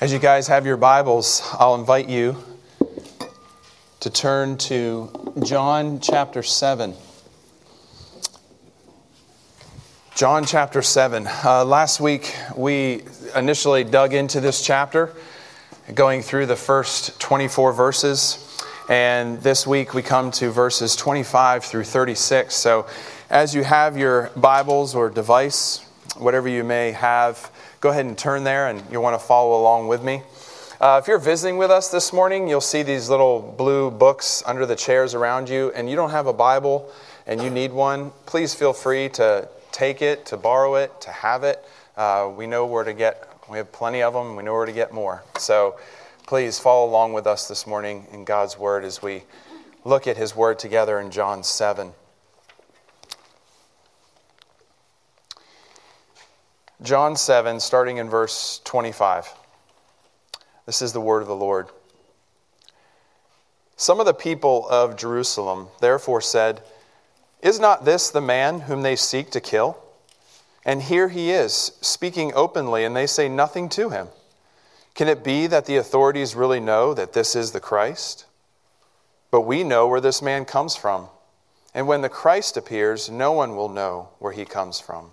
As you guys have your Bibles, I'll invite you to turn to John chapter 7. John chapter 7. Uh, last week, we initially dug into this chapter, going through the first 24 verses. And this week, we come to verses 25 through 36. So, as you have your Bibles or device, whatever you may have, go ahead and turn there and you'll want to follow along with me. Uh, if you're visiting with us this morning, you'll see these little blue books under the chairs around you, and you don't have a Bible and you need one, please feel free to take it, to borrow it, to have it. Uh, we know where to get, we have plenty of them, we know where to get more. So please follow along with us this morning in God's Word as we look at His Word together in John 7. John 7, starting in verse 25. This is the word of the Lord. Some of the people of Jerusalem therefore said, Is not this the man whom they seek to kill? And here he is, speaking openly, and they say nothing to him. Can it be that the authorities really know that this is the Christ? But we know where this man comes from. And when the Christ appears, no one will know where he comes from.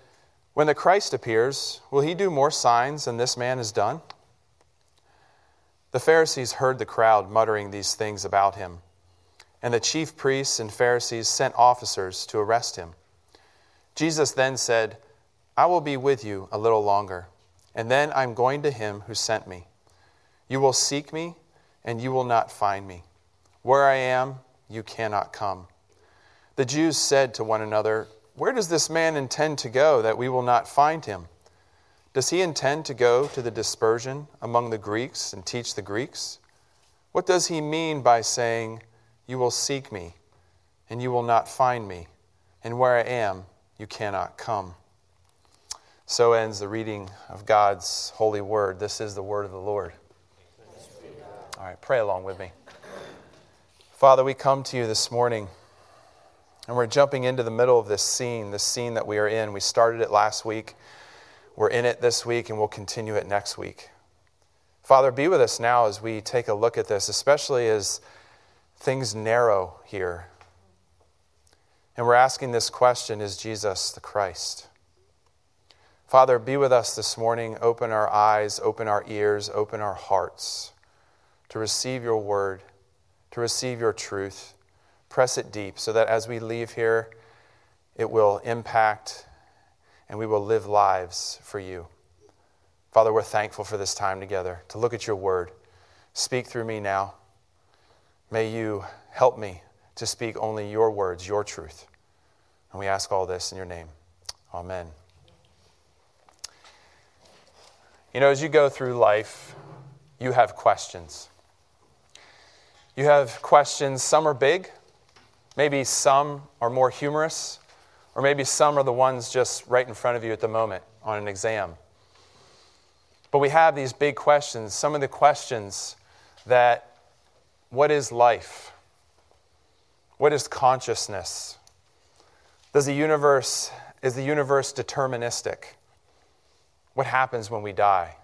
when the Christ appears, will he do more signs than this man has done? The Pharisees heard the crowd muttering these things about him, and the chief priests and Pharisees sent officers to arrest him. Jesus then said, I will be with you a little longer, and then I'm going to him who sent me. You will seek me, and you will not find me. Where I am, you cannot come. The Jews said to one another, where does this man intend to go that we will not find him? Does he intend to go to the dispersion among the Greeks and teach the Greeks? What does he mean by saying, You will seek me, and you will not find me, and where I am, you cannot come? So ends the reading of God's holy word. This is the word of the Lord. All right, pray along with me. Father, we come to you this morning. And we're jumping into the middle of this scene, this scene that we are in. We started it last week. We're in it this week, and we'll continue it next week. Father, be with us now as we take a look at this, especially as things narrow here. And we're asking this question Is Jesus the Christ? Father, be with us this morning. Open our eyes, open our ears, open our hearts to receive your word, to receive your truth press it deep so that as we leave here, it will impact and we will live lives for you. Father, we're thankful for this time together to look at your word. Speak through me now. May you help me to speak only your words, your truth. And we ask all this in your name. Amen. You know, as you go through life, you have questions. You have questions, some are big, Maybe some are more humorous, or maybe some are the ones just right in front of you at the moment on an exam. But we have these big questions, some of the questions that what is life? What is consciousness? Does the universe is the universe deterministic? What happens when we die?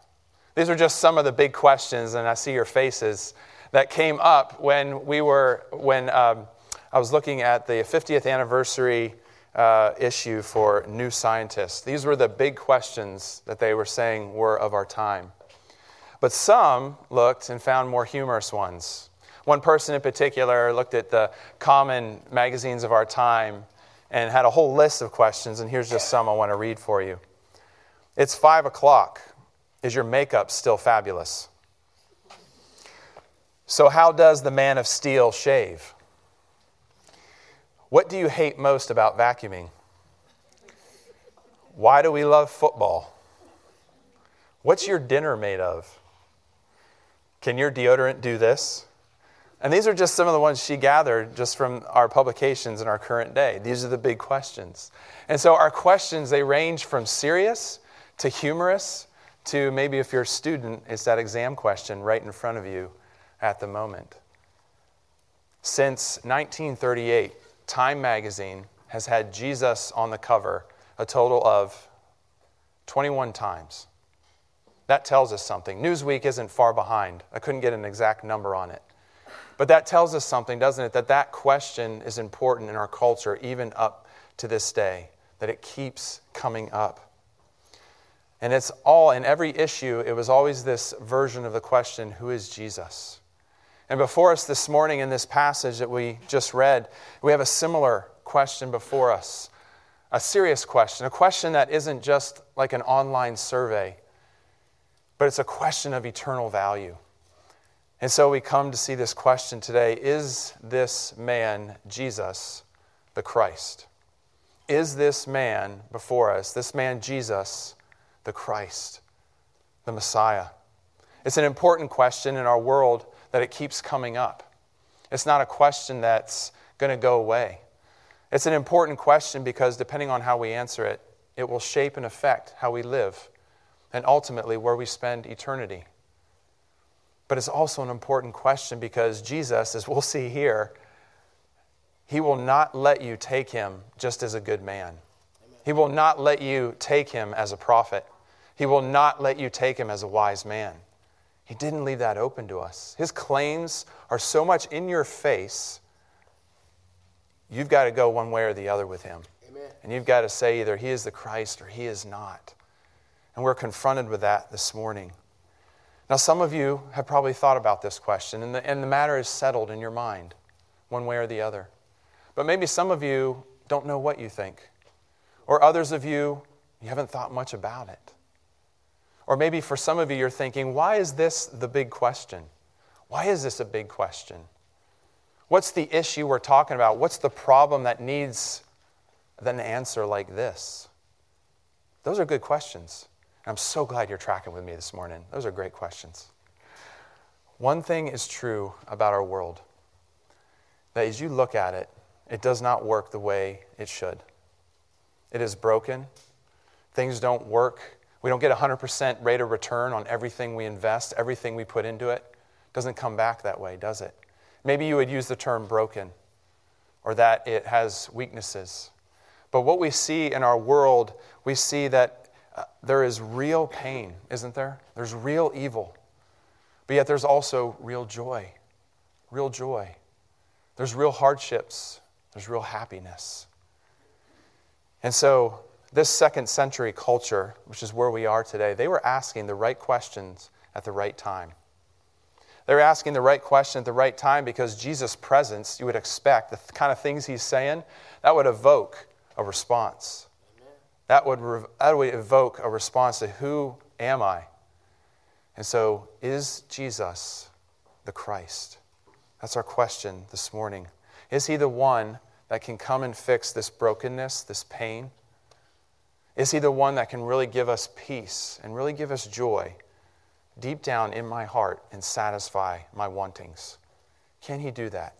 These are just some of the big questions, and I see your faces that came up when we were when um, I was looking at the 50th anniversary uh, issue for New Scientist. These were the big questions that they were saying were of our time. But some looked and found more humorous ones. One person in particular looked at the common magazines of our time and had a whole list of questions, and here's just some I want to read for you. It's five o'clock. Is your makeup still fabulous? So, how does the man of steel shave? What do you hate most about vacuuming? Why do we love football? What's your dinner made of? Can your deodorant do this? And these are just some of the ones she gathered just from our publications in our current day. These are the big questions. And so our questions, they range from serious to humorous to maybe if you're a student, it's that exam question right in front of you at the moment. Since 1938, Time magazine has had Jesus on the cover a total of 21 times. That tells us something. Newsweek isn't far behind. I couldn't get an exact number on it. But that tells us something, doesn't it? That that question is important in our culture, even up to this day, that it keeps coming up. And it's all, in every issue, it was always this version of the question who is Jesus? And before us this morning in this passage that we just read, we have a similar question before us a serious question, a question that isn't just like an online survey, but it's a question of eternal value. And so we come to see this question today Is this man, Jesus, the Christ? Is this man before us, this man, Jesus, the Christ, the Messiah? It's an important question in our world that it keeps coming up. It's not a question that's going to go away. It's an important question because depending on how we answer it, it will shape and affect how we live and ultimately where we spend eternity. But it's also an important question because Jesus, as we'll see here, he will not let you take him just as a good man. He will not let you take him as a prophet. He will not let you take him as a wise man. He didn't leave that open to us. His claims are so much in your face, you've got to go one way or the other with him. Amen. And you've got to say either he is the Christ or he is not. And we're confronted with that this morning. Now, some of you have probably thought about this question, and the, and the matter is settled in your mind, one way or the other. But maybe some of you don't know what you think, or others of you, you haven't thought much about it. Or maybe for some of you, you're thinking, why is this the big question? Why is this a big question? What's the issue we're talking about? What's the problem that needs an answer like this? Those are good questions. I'm so glad you're tracking with me this morning. Those are great questions. One thing is true about our world that as you look at it, it does not work the way it should. It is broken. Things don't work. We don't get 100% rate of return on everything we invest, everything we put into it. it. Doesn't come back that way, does it? Maybe you would use the term broken or that it has weaknesses. But what we see in our world, we see that uh, there is real pain, isn't there? There's real evil. But yet there's also real joy. Real joy. There's real hardships. There's real happiness. And so, this second century culture, which is where we are today, they were asking the right questions at the right time. They were asking the right question at the right time because Jesus' presence, you would expect, the kind of things he's saying, that would evoke a response that would, that would evoke a response to who am I? And so, is Jesus the Christ? That's our question this morning. Is he the one that can come and fix this brokenness, this pain? Is he the one that can really give us peace and really give us joy deep down in my heart and satisfy my wantings? Can he do that?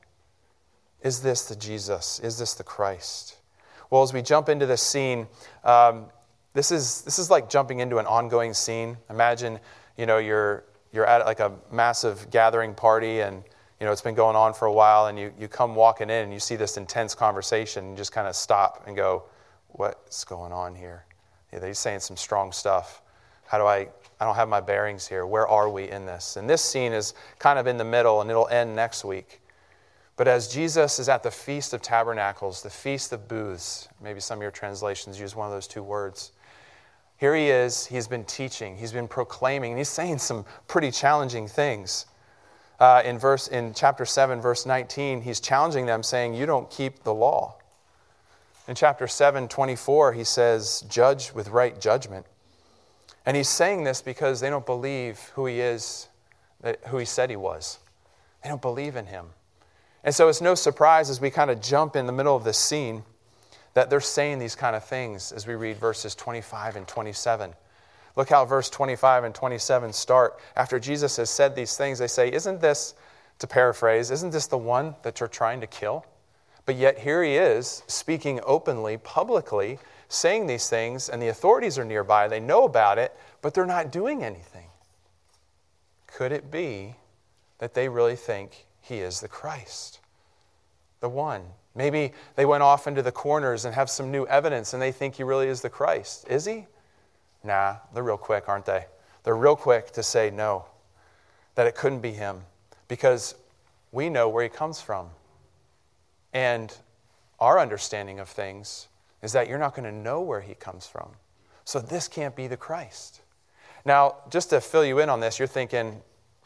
Is this the Jesus? Is this the Christ? Well, as we jump into this scene, um, this, is, this is like jumping into an ongoing scene. Imagine, you know, you're, you're at like a massive gathering party and, you know, it's been going on for a while and you, you come walking in and you see this intense conversation and you just kind of stop and go, what's going on here? Yeah, they're saying some strong stuff. How do I, I don't have my bearings here. Where are we in this? And this scene is kind of in the middle and it'll end next week. But as Jesus is at the Feast of Tabernacles, the Feast of Booths, maybe some of your translations use one of those two words. Here he is, he's been teaching, he's been proclaiming, and he's saying some pretty challenging things. Uh, in, verse, in chapter 7, verse 19, he's challenging them, saying, You don't keep the law. In chapter 7, 24, he says, Judge with right judgment. And he's saying this because they don't believe who he is, who he said he was. They don't believe in him. And so it's no surprise as we kind of jump in the middle of this scene that they're saying these kind of things as we read verses 25 and 27. Look how verse 25 and 27 start. After Jesus has said these things, they say, Isn't this To paraphrase, isn't this the one that you're trying to kill? But yet here he is speaking openly, publicly, saying these things, and the authorities are nearby. They know about it, but they're not doing anything. Could it be that they really think he is the Christ? The one. Maybe they went off into the corners and have some new evidence and they think he really is the Christ. Is he? Nah, they're real quick, aren't they? They're real quick to say no, that it couldn't be him, because we know where he comes from. And our understanding of things is that you're not going to know where he comes from. So this can't be the Christ. Now, just to fill you in on this, you're thinking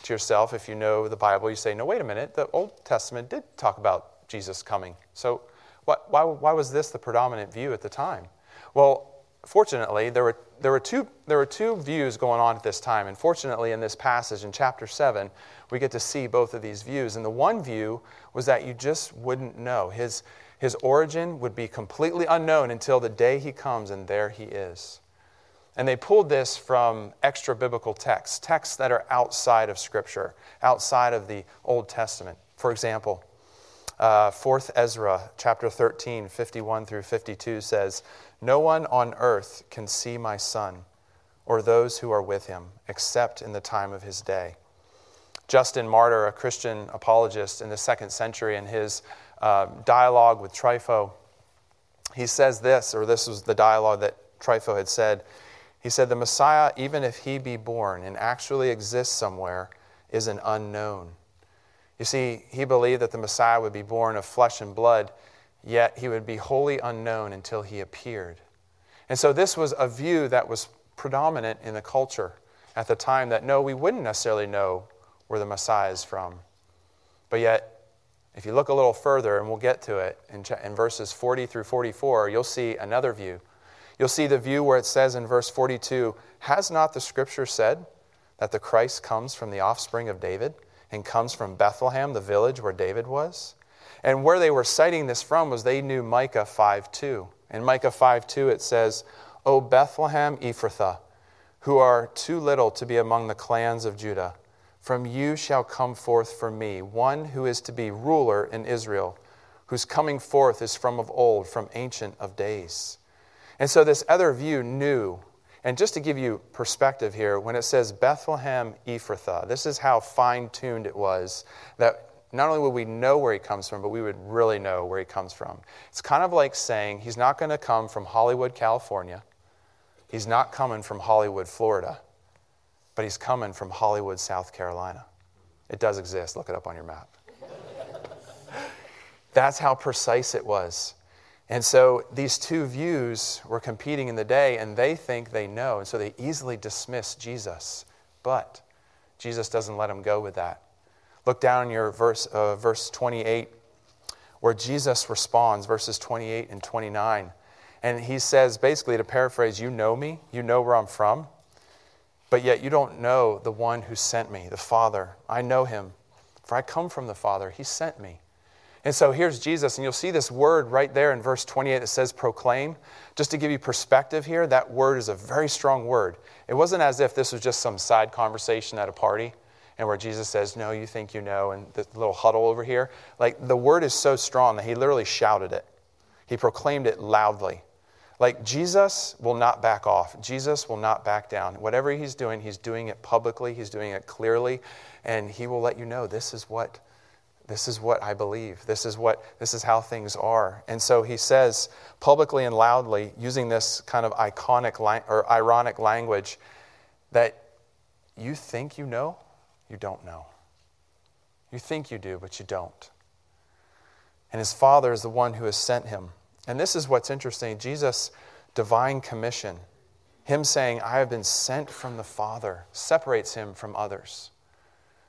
to yourself, if you know the Bible, you say, no, wait a minute, the Old Testament did talk about Jesus coming. So why, why was this the predominant view at the time? Well, fortunately, there were, there, were two, there were two views going on at this time. And fortunately, in this passage in chapter 7, we get to see both of these views. And the one view was that you just wouldn't know. His, his origin would be completely unknown until the day he comes, and there he is. And they pulled this from extra biblical texts, texts that are outside of Scripture, outside of the Old Testament. For example, uh, 4th Ezra, chapter 13, 51 through 52 says, No one on earth can see my son or those who are with him, except in the time of his day. Justin Martyr, a Christian apologist in the second century, in his uh, dialogue with Trypho, he says this, or this was the dialogue that Trypho had said. He said, The Messiah, even if he be born and actually exists somewhere, is an unknown. You see, he believed that the Messiah would be born of flesh and blood, yet he would be wholly unknown until he appeared. And so, this was a view that was predominant in the culture at the time that no, we wouldn't necessarily know where the Messiah is from. But yet, if you look a little further, and we'll get to it in, in verses 40 through 44, you'll see another view. You'll see the view where it says in verse 42 Has not the scripture said that the Christ comes from the offspring of David? and comes from Bethlehem, the village where David was. And where they were citing this from was they knew Micah 5 2. In Micah 5 2, it says, O Bethlehem Ephrathah, who are too little to be among the clans of Judah, from you shall come forth for me one who is to be ruler in Israel, whose coming forth is from of old, from ancient of days. And so this other view knew and just to give you perspective here, when it says Bethlehem Ephrathah, this is how fine tuned it was that not only would we know where he comes from, but we would really know where he comes from. It's kind of like saying he's not going to come from Hollywood, California. He's not coming from Hollywood, Florida, but he's coming from Hollywood, South Carolina. It does exist. Look it up on your map. That's how precise it was. And so these two views were competing in the day, and they think they know, and so they easily dismiss Jesus. But Jesus doesn't let them go with that. Look down in your verse, uh, verse 28, where Jesus responds, verses 28 and 29. And he says, basically, to paraphrase, You know me, you know where I'm from, but yet you don't know the one who sent me, the Father. I know him, for I come from the Father. He sent me. And so here's Jesus, and you'll see this word right there in verse 28 that says proclaim. Just to give you perspective here, that word is a very strong word. It wasn't as if this was just some side conversation at a party and where Jesus says, No, you think you know, and the little huddle over here. Like the word is so strong that he literally shouted it, he proclaimed it loudly. Like Jesus will not back off. Jesus will not back down. Whatever he's doing, he's doing it publicly, he's doing it clearly, and he will let you know this is what this is what I believe. This is what this is how things are. And so he says publicly and loudly, using this kind of iconic or ironic language, that you think you know, you don't know. You think you do, but you don't. And his father is the one who has sent him. And this is what's interesting. Jesus' divine commission, him saying, I have been sent from the Father, separates him from others.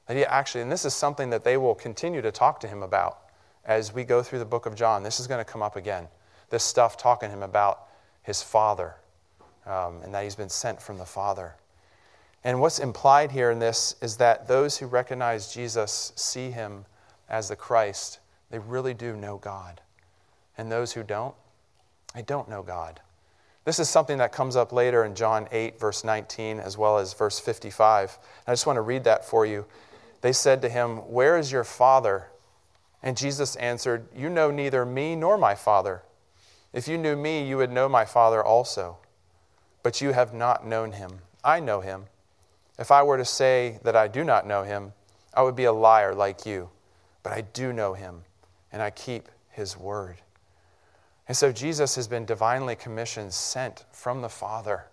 That he actually, and this is something that they will continue to talk to him about as we go through the book of John. This is going to come up again. This stuff talking to him about his father um, and that he's been sent from the Father. And what's implied here in this is that those who recognize Jesus see him as the Christ. They really do know God. And those who don't, they don't know God. This is something that comes up later in John 8, verse 19, as well as verse 55. I just want to read that for you. They said to him, Where is your father? And Jesus answered, You know neither me nor my father. If you knew me, you would know my father also. But you have not known him. I know him. If I were to say that I do not know him, I would be a liar like you. But I do know him, and I keep his word. And so Jesus has been divinely commissioned, sent from the Father.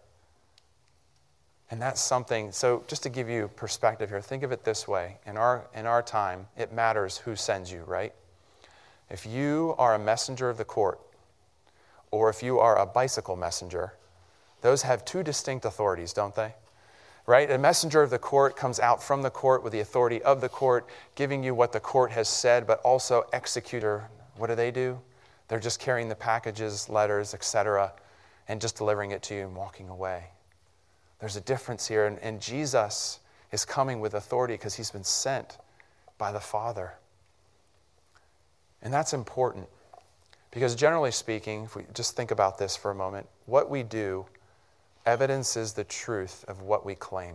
And that's something, so just to give you perspective here, think of it this way. In our, in our time, it matters who sends you, right? If you are a messenger of the court, or if you are a bicycle messenger, those have two distinct authorities, don't they? Right? A messenger of the court comes out from the court with the authority of the court, giving you what the court has said, but also executor. What do they do? They're just carrying the packages, letters, etc., and just delivering it to you and walking away. There's a difference here, and, and Jesus is coming with authority because he's been sent by the Father. And that's important because, generally speaking, if we just think about this for a moment, what we do evidences the truth of what we claim.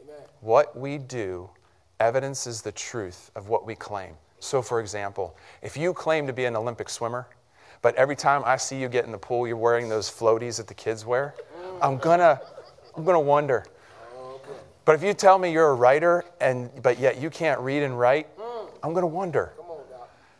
Amen. What we do evidences the truth of what we claim. So, for example, if you claim to be an Olympic swimmer, but every time I see you get in the pool, you're wearing those floaties that the kids wear, I'm gonna, I'm gonna wonder. But if you tell me you're a writer, and but yet you can't read and write, I'm gonna wonder.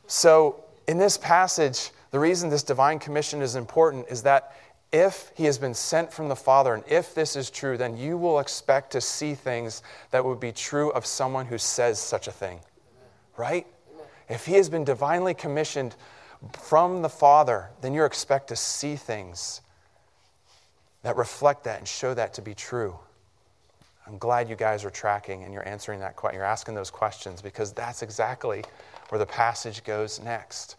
So, in this passage, the reason this divine commission is important is that if he has been sent from the Father, and if this is true, then you will expect to see things that would be true of someone who says such a thing. Right? If he has been divinely commissioned from the Father, then you expect to see things that reflect that and show that to be true. I'm glad you guys are tracking and you're answering that question. You're asking those questions because that's exactly where the passage goes next.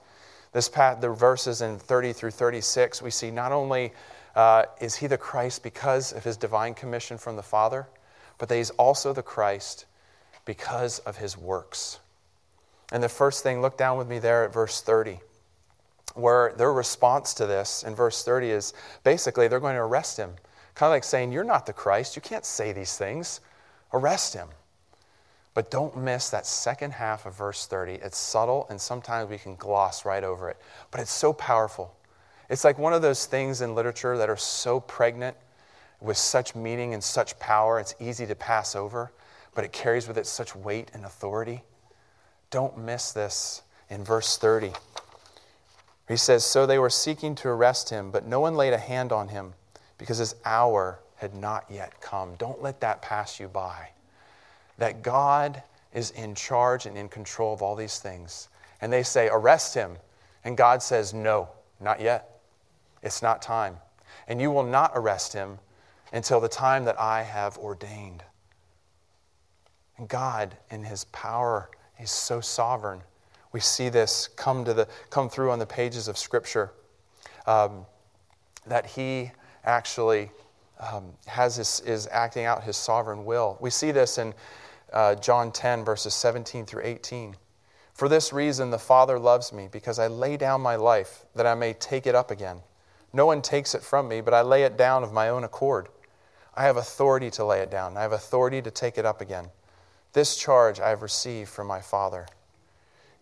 This part, the verses in 30 through 36, we see not only uh, is he the Christ because of his divine commission from the Father, but that he's also the Christ because of his works. And the first thing, look down with me there at verse 30, where their response to this in verse 30 is basically they're going to arrest him. Kind of like saying, You're not the Christ. You can't say these things. Arrest him. But don't miss that second half of verse 30. It's subtle, and sometimes we can gloss right over it. But it's so powerful. It's like one of those things in literature that are so pregnant with such meaning and such power, it's easy to pass over, but it carries with it such weight and authority. Don't miss this in verse 30. He says, So they were seeking to arrest him, but no one laid a hand on him because his hour had not yet come. Don't let that pass you by that God is in charge and in control of all these things. And they say, Arrest him. And God says, No, not yet. It's not time. And you will not arrest him until the time that I have ordained. And God, in his power, is so sovereign. We see this come, to the, come through on the pages of Scripture um, that he actually um, has his, is acting out his sovereign will. We see this in uh, John 10, verses 17 through 18. For this reason, the Father loves me, because I lay down my life that I may take it up again. No one takes it from me, but I lay it down of my own accord. I have authority to lay it down, I have authority to take it up again. This charge I have received from my Father.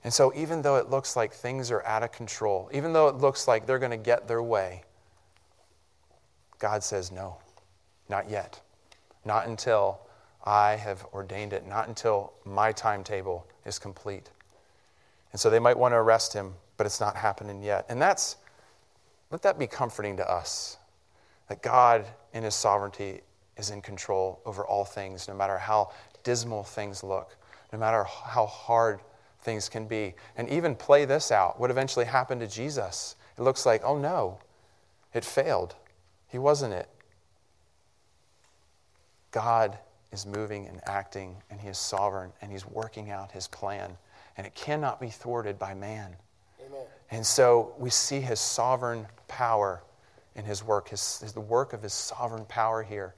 And so, even though it looks like things are out of control, even though it looks like they're going to get their way, God says, no, not yet. Not until I have ordained it, not until my timetable is complete. And so they might want to arrest him, but it's not happening yet. And that's, let that be comforting to us that God, in his sovereignty, is in control over all things, no matter how dismal things look, no matter how hard things can be. And even play this out what eventually happened to Jesus. It looks like, oh no, it failed. He wasn't it. God is moving and acting, and He is sovereign, and He's working out His plan. And it cannot be thwarted by man. Amen. And so we see His sovereign power in His work, his, his, the work of His sovereign power here.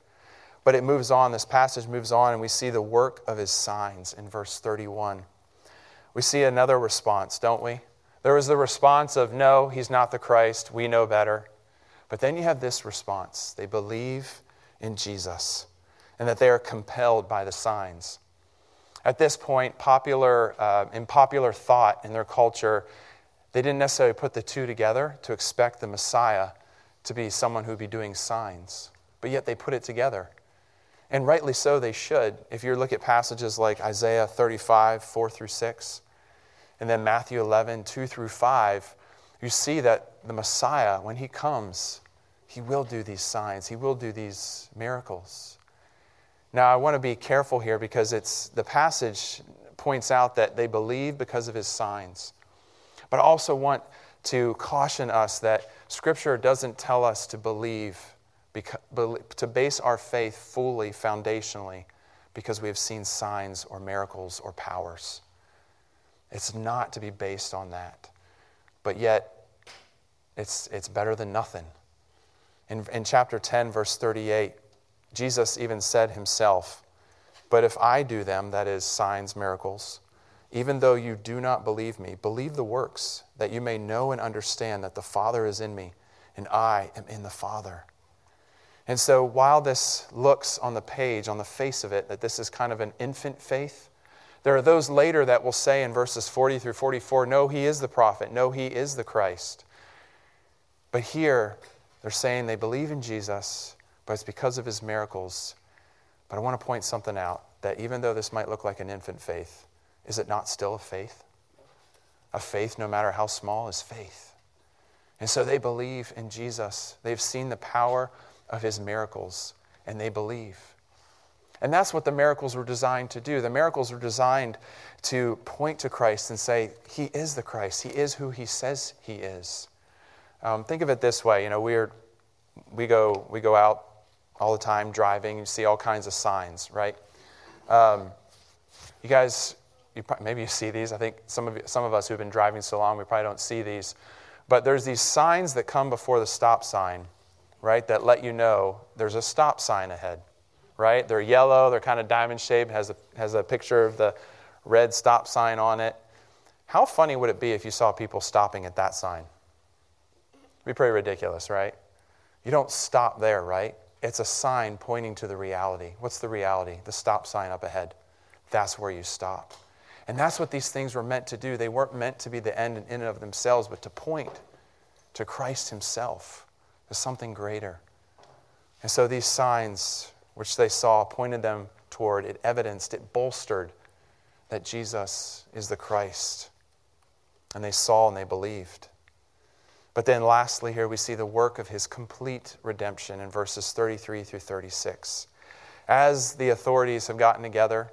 But it moves on, this passage moves on, and we see the work of His signs in verse 31. We see another response, don't we? There was the response of, No, He's not the Christ, we know better. But then you have this response they believe in Jesus and that they are compelled by the signs. At this point, popular, uh, in popular thought in their culture, they didn't necessarily put the two together to expect the Messiah to be someone who'd be doing signs, but yet they put it together. And rightly so, they should. If you look at passages like Isaiah 35, 4 through 6, and then Matthew 11, 2 through 5, you see that the Messiah, when he comes, he will do these signs, he will do these miracles. Now, I want to be careful here because it's, the passage points out that they believe because of his signs. But I also want to caution us that Scripture doesn't tell us to believe, to base our faith fully, foundationally, because we have seen signs or miracles or powers. It's not to be based on that. But yet, it's, it's better than nothing. In, in chapter 10, verse 38, Jesus even said himself, But if I do them, that is, signs, miracles, even though you do not believe me, believe the works, that you may know and understand that the Father is in me, and I am in the Father. And so, while this looks on the page, on the face of it, that this is kind of an infant faith, there are those later that will say in verses 40 through 44, No, he is the prophet. No, he is the Christ. But here, they're saying they believe in Jesus, but it's because of his miracles. But I want to point something out that even though this might look like an infant faith, is it not still a faith? A faith, no matter how small, is faith. And so they believe in Jesus. They've seen the power of his miracles, and they believe. And that's what the miracles were designed to do. The miracles were designed to point to Christ and say, He is the Christ. He is who He says He is. Um, think of it this way you know, we're, we, go, we go out all the time driving, you see all kinds of signs, right? Um, you guys you probably, maybe you see these. I think some of, some of us who've been driving so long, we probably don't see these. But there's these signs that come before the stop sign, right, that let you know there's a stop sign ahead, right? They're yellow, they're kind of diamond shaped, has a, has a picture of the red stop sign on it. How funny would it be if you saw people stopping at that sign? It'd be pretty ridiculous, right? You don't stop there, right? It's a sign pointing to the reality. What's the reality? The stop sign up ahead. That's where you stop. And that's what these things were meant to do. They weren't meant to be the end in and of themselves, but to point to Christ Himself, to something greater. And so these signs, which they saw, pointed them toward, it evidenced, it bolstered that Jesus is the Christ. And they saw and they believed. But then, lastly, here we see the work of his complete redemption in verses 33 through 36. As the authorities have gotten together,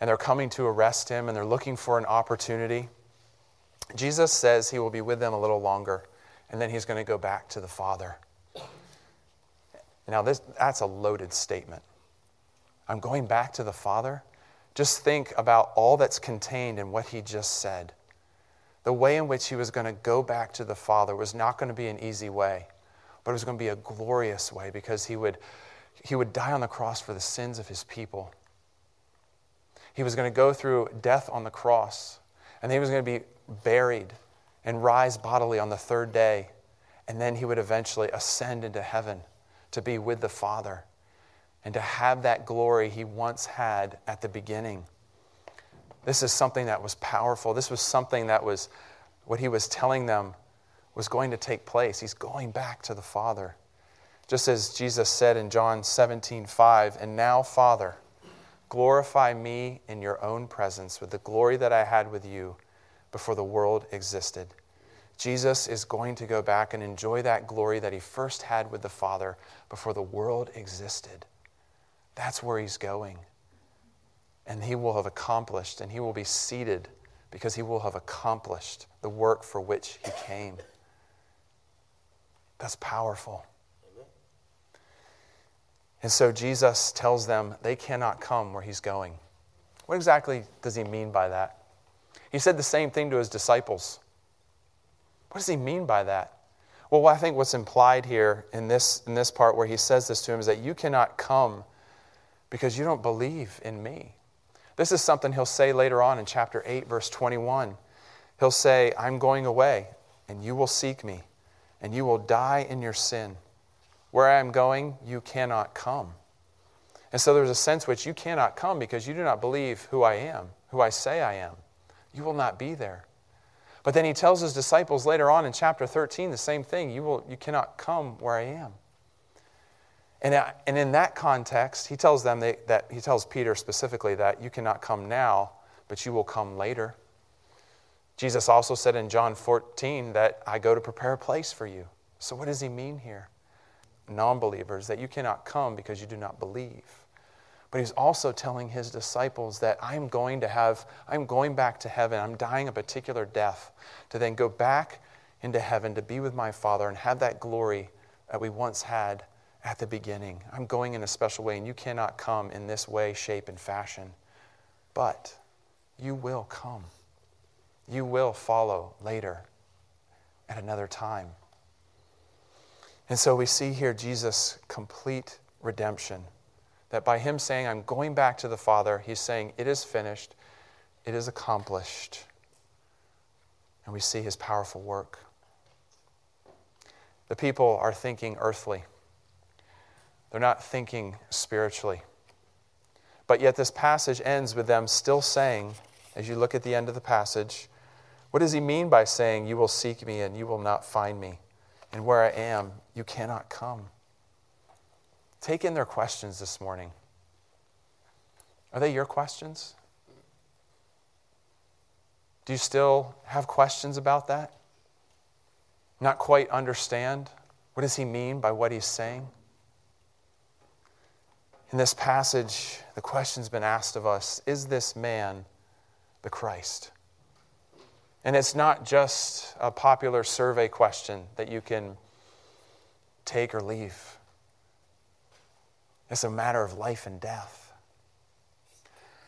and they're coming to arrest him and they're looking for an opportunity. Jesus says he will be with them a little longer and then he's going to go back to the Father. Now, this, that's a loaded statement. I'm going back to the Father. Just think about all that's contained in what he just said. The way in which he was going to go back to the Father was not going to be an easy way, but it was going to be a glorious way because he would, he would die on the cross for the sins of his people. He was going to go through death on the cross, and he was going to be buried and rise bodily on the third day. And then he would eventually ascend into heaven to be with the Father and to have that glory he once had at the beginning. This is something that was powerful. This was something that was what he was telling them was going to take place. He's going back to the Father. Just as Jesus said in John 17, 5, and now, Father, Glorify me in your own presence with the glory that I had with you before the world existed. Jesus is going to go back and enjoy that glory that he first had with the Father before the world existed. That's where he's going. And he will have accomplished, and he will be seated because he will have accomplished the work for which he came. That's powerful. And so Jesus tells them they cannot come where he's going. What exactly does he mean by that? He said the same thing to his disciples. What does he mean by that? Well, I think what's implied here in this, in this part where he says this to him is that you cannot come because you don't believe in me. This is something he'll say later on in chapter 8, verse 21. He'll say, I'm going away, and you will seek me, and you will die in your sin. Where I am going, you cannot come. And so there's a sense which you cannot come because you do not believe who I am, who I say I am. You will not be there. But then he tells his disciples later on in chapter 13 the same thing you, will, you cannot come where I am. And, and in that context, he tells them they, that he tells Peter specifically that you cannot come now, but you will come later. Jesus also said in John 14 that I go to prepare a place for you. So, what does he mean here? Non believers, that you cannot come because you do not believe. But he's also telling his disciples that I'm going to have, I'm going back to heaven. I'm dying a particular death to then go back into heaven to be with my Father and have that glory that we once had at the beginning. I'm going in a special way, and you cannot come in this way, shape, and fashion. But you will come. You will follow later at another time. And so we see here Jesus' complete redemption. That by him saying, I'm going back to the Father, he's saying, It is finished, it is accomplished. And we see his powerful work. The people are thinking earthly, they're not thinking spiritually. But yet, this passage ends with them still saying, as you look at the end of the passage, what does he mean by saying, You will seek me and you will not find me? And where I am, you cannot come. Take in their questions this morning. Are they your questions? Do you still have questions about that? Not quite understand? What does he mean by what he's saying? In this passage, the question's been asked of us Is this man the Christ? And it's not just a popular survey question that you can take or leave, it's a matter of life and death.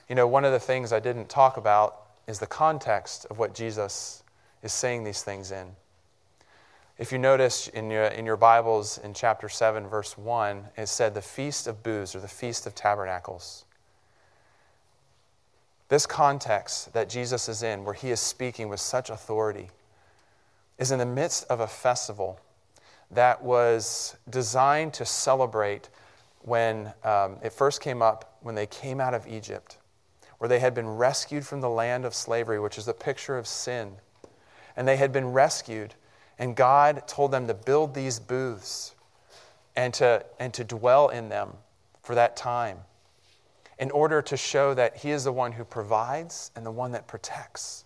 You know, one of the things I didn't talk about is the context of what Jesus is saying these things in. If you notice in your, in your Bibles in chapter 7, verse 1, it said the Feast of Booths or the Feast of Tabernacles. This context that Jesus is in, where he is speaking with such authority, is in the midst of a festival that was designed to celebrate when um, it first came up, when they came out of Egypt, where they had been rescued from the land of slavery, which is a picture of sin. And they had been rescued, and God told them to build these booths and to, and to dwell in them for that time in order to show that He is the one who provides and the one that protects.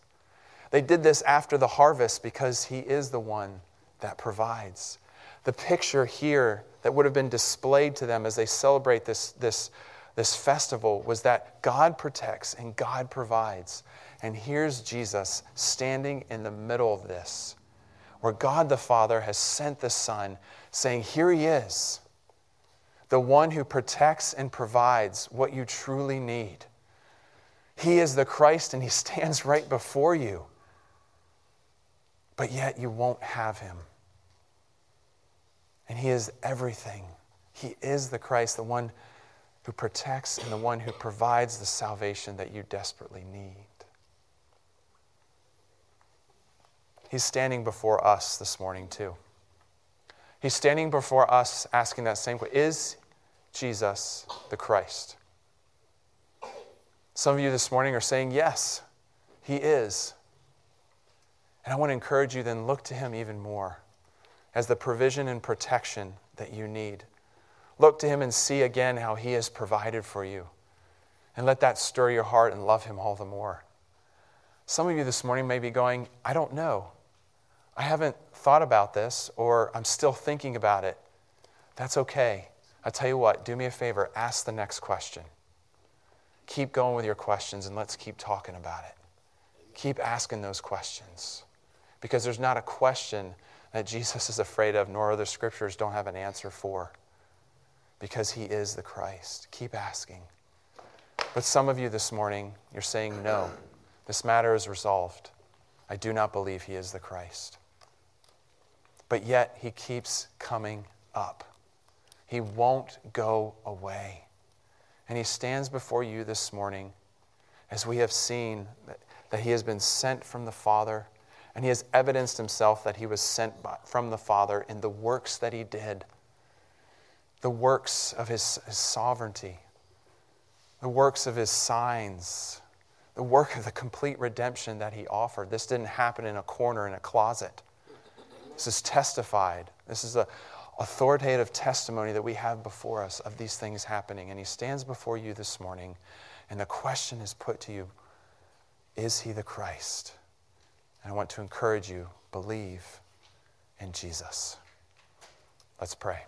They did this after the harvest because He is the one that provides. The picture here that would have been displayed to them as they celebrate this, this, this festival was that God protects and God provides. And here's Jesus standing in the middle of this, where God the Father has sent the Son, saying, Here He is the one who protects and provides what you truly need. He is the Christ and He stands right before you, but yet you won't have Him. And He is everything. He is the Christ, the one who protects and the one who provides the salvation that you desperately need. He's standing before us this morning, too. He's standing before us asking that same question Is Jesus the Christ? Some of you this morning are saying, Yes, He is. And I want to encourage you then look to Him even more as the provision and protection that you need. Look to Him and see again how He has provided for you. And let that stir your heart and love Him all the more. Some of you this morning may be going, I don't know. I haven't thought about this, or I'm still thinking about it. That's okay. I tell you what, do me a favor, ask the next question. Keep going with your questions and let's keep talking about it. Keep asking those questions. Because there's not a question that Jesus is afraid of, nor other scriptures don't have an answer for. Because he is the Christ. Keep asking. But some of you this morning, you're saying, no, this matter is resolved. I do not believe he is the Christ. But yet he keeps coming up. He won't go away. And He stands before you this morning as we have seen that, that He has been sent from the Father, and He has evidenced Himself that He was sent by, from the Father in the works that He did, the works of His, his sovereignty, the works of his signs, the work of the complete redemption that he offered. This didn't happen in a corner in a closet. This is testified. This is a authoritative testimony that we have before us of these things happening. And he stands before you this morning, and the question is put to you Is he the Christ? And I want to encourage you believe in Jesus. Let's pray.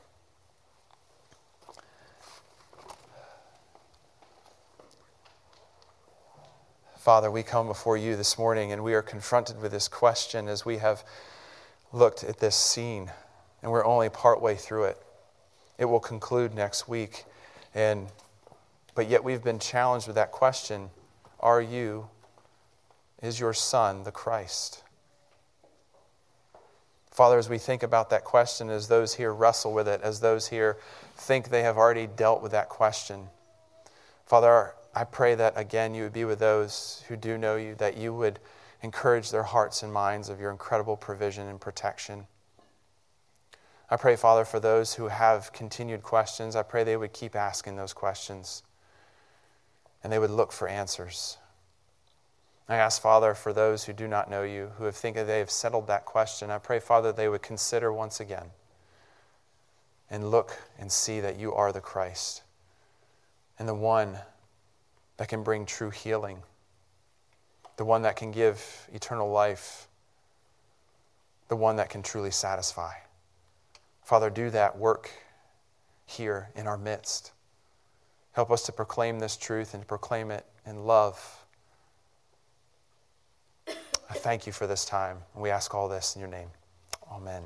Father, we come before you this morning and we are confronted with this question as we have looked at this scene and we're only partway through it. It will conclude next week. And but yet we've been challenged with that question, are you is your son the Christ? Father, as we think about that question, as those here wrestle with it, as those here think they have already dealt with that question, Father, I pray that again you would be with those who do know you, that you would encourage their hearts and minds of your incredible provision and protection. I pray, Father, for those who have continued questions, I pray they would keep asking those questions and they would look for answers. I ask, Father, for those who do not know you, who have think that they have settled that question, I pray, Father, they would consider once again and look and see that you are the Christ and the one that can bring true healing, the one that can give eternal life, the one that can truly satisfy. Father, do that work here in our midst. Help us to proclaim this truth and to proclaim it in love. I thank you for this time. We ask all this in your name. Amen.